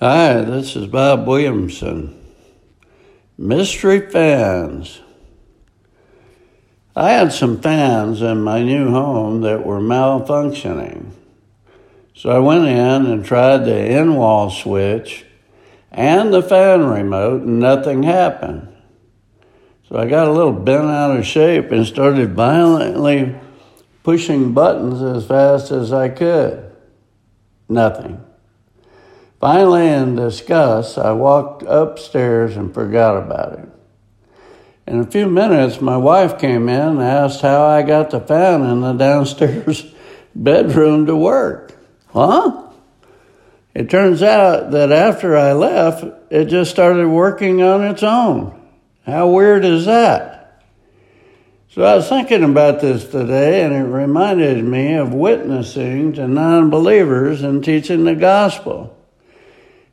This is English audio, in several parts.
Hi, this is Bob Williamson. Mystery fans. I had some fans in my new home that were malfunctioning. So I went in and tried the in wall switch and the fan remote, and nothing happened. So I got a little bent out of shape and started violently pushing buttons as fast as I could. Nothing. Finally, in disgust, I walked upstairs and forgot about it. In a few minutes, my wife came in and asked how I got the fan in the downstairs bedroom to work. Huh? It turns out that after I left, it just started working on its own. How weird is that? So I was thinking about this today, and it reminded me of witnessing to non believers and teaching the gospel.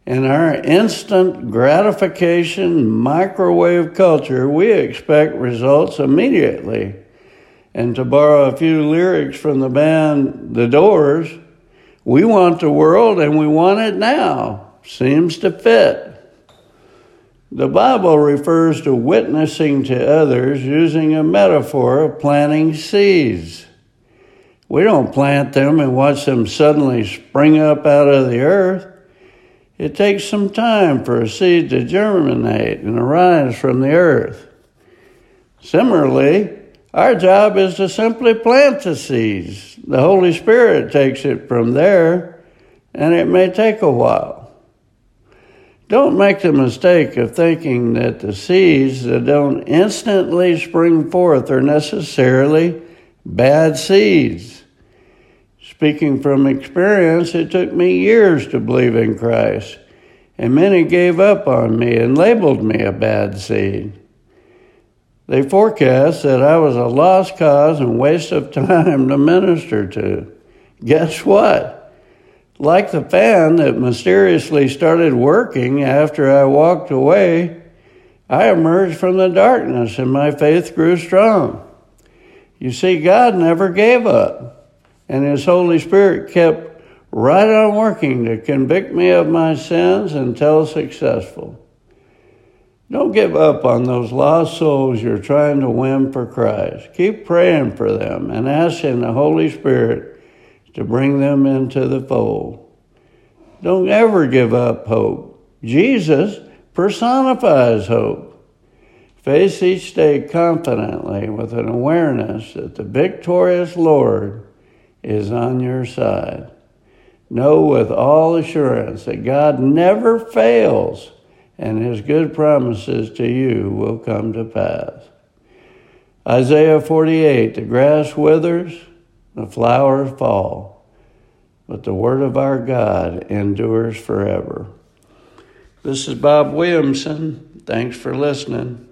In our instant gratification microwave culture, we expect results immediately. And to borrow a few lyrics from the band The Doors, we want the world and we want it now. Seems to fit. The Bible refers to witnessing to others using a metaphor of planting seeds. We don't plant them and watch them suddenly spring up out of the earth. It takes some time for a seed to germinate and arise from the earth. Similarly, our job is to simply plant the seeds. The Holy Spirit takes it from there, and it may take a while. Don't make the mistake of thinking that the seeds that don't instantly spring forth are necessarily bad seeds. Speaking from experience, it took me years to believe in Christ, and many gave up on me and labeled me a bad seed. They forecast that I was a lost cause and waste of time to minister to. Guess what? Like the fan that mysteriously started working after I walked away, I emerged from the darkness and my faith grew strong. You see, God never gave up and His Holy Spirit kept right on working to convict me of my sins until successful. Don't give up on those lost souls you're trying to win for Christ. Keep praying for them and asking the Holy Spirit to bring them into the fold. Don't ever give up hope. Jesus personifies hope. Face each day confidently with an awareness that the victorious Lord is on your side. Know with all assurance that God never fails and his good promises to you will come to pass. Isaiah 48 The grass withers, the flowers fall, but the word of our God endures forever. This is Bob Williamson. Thanks for listening.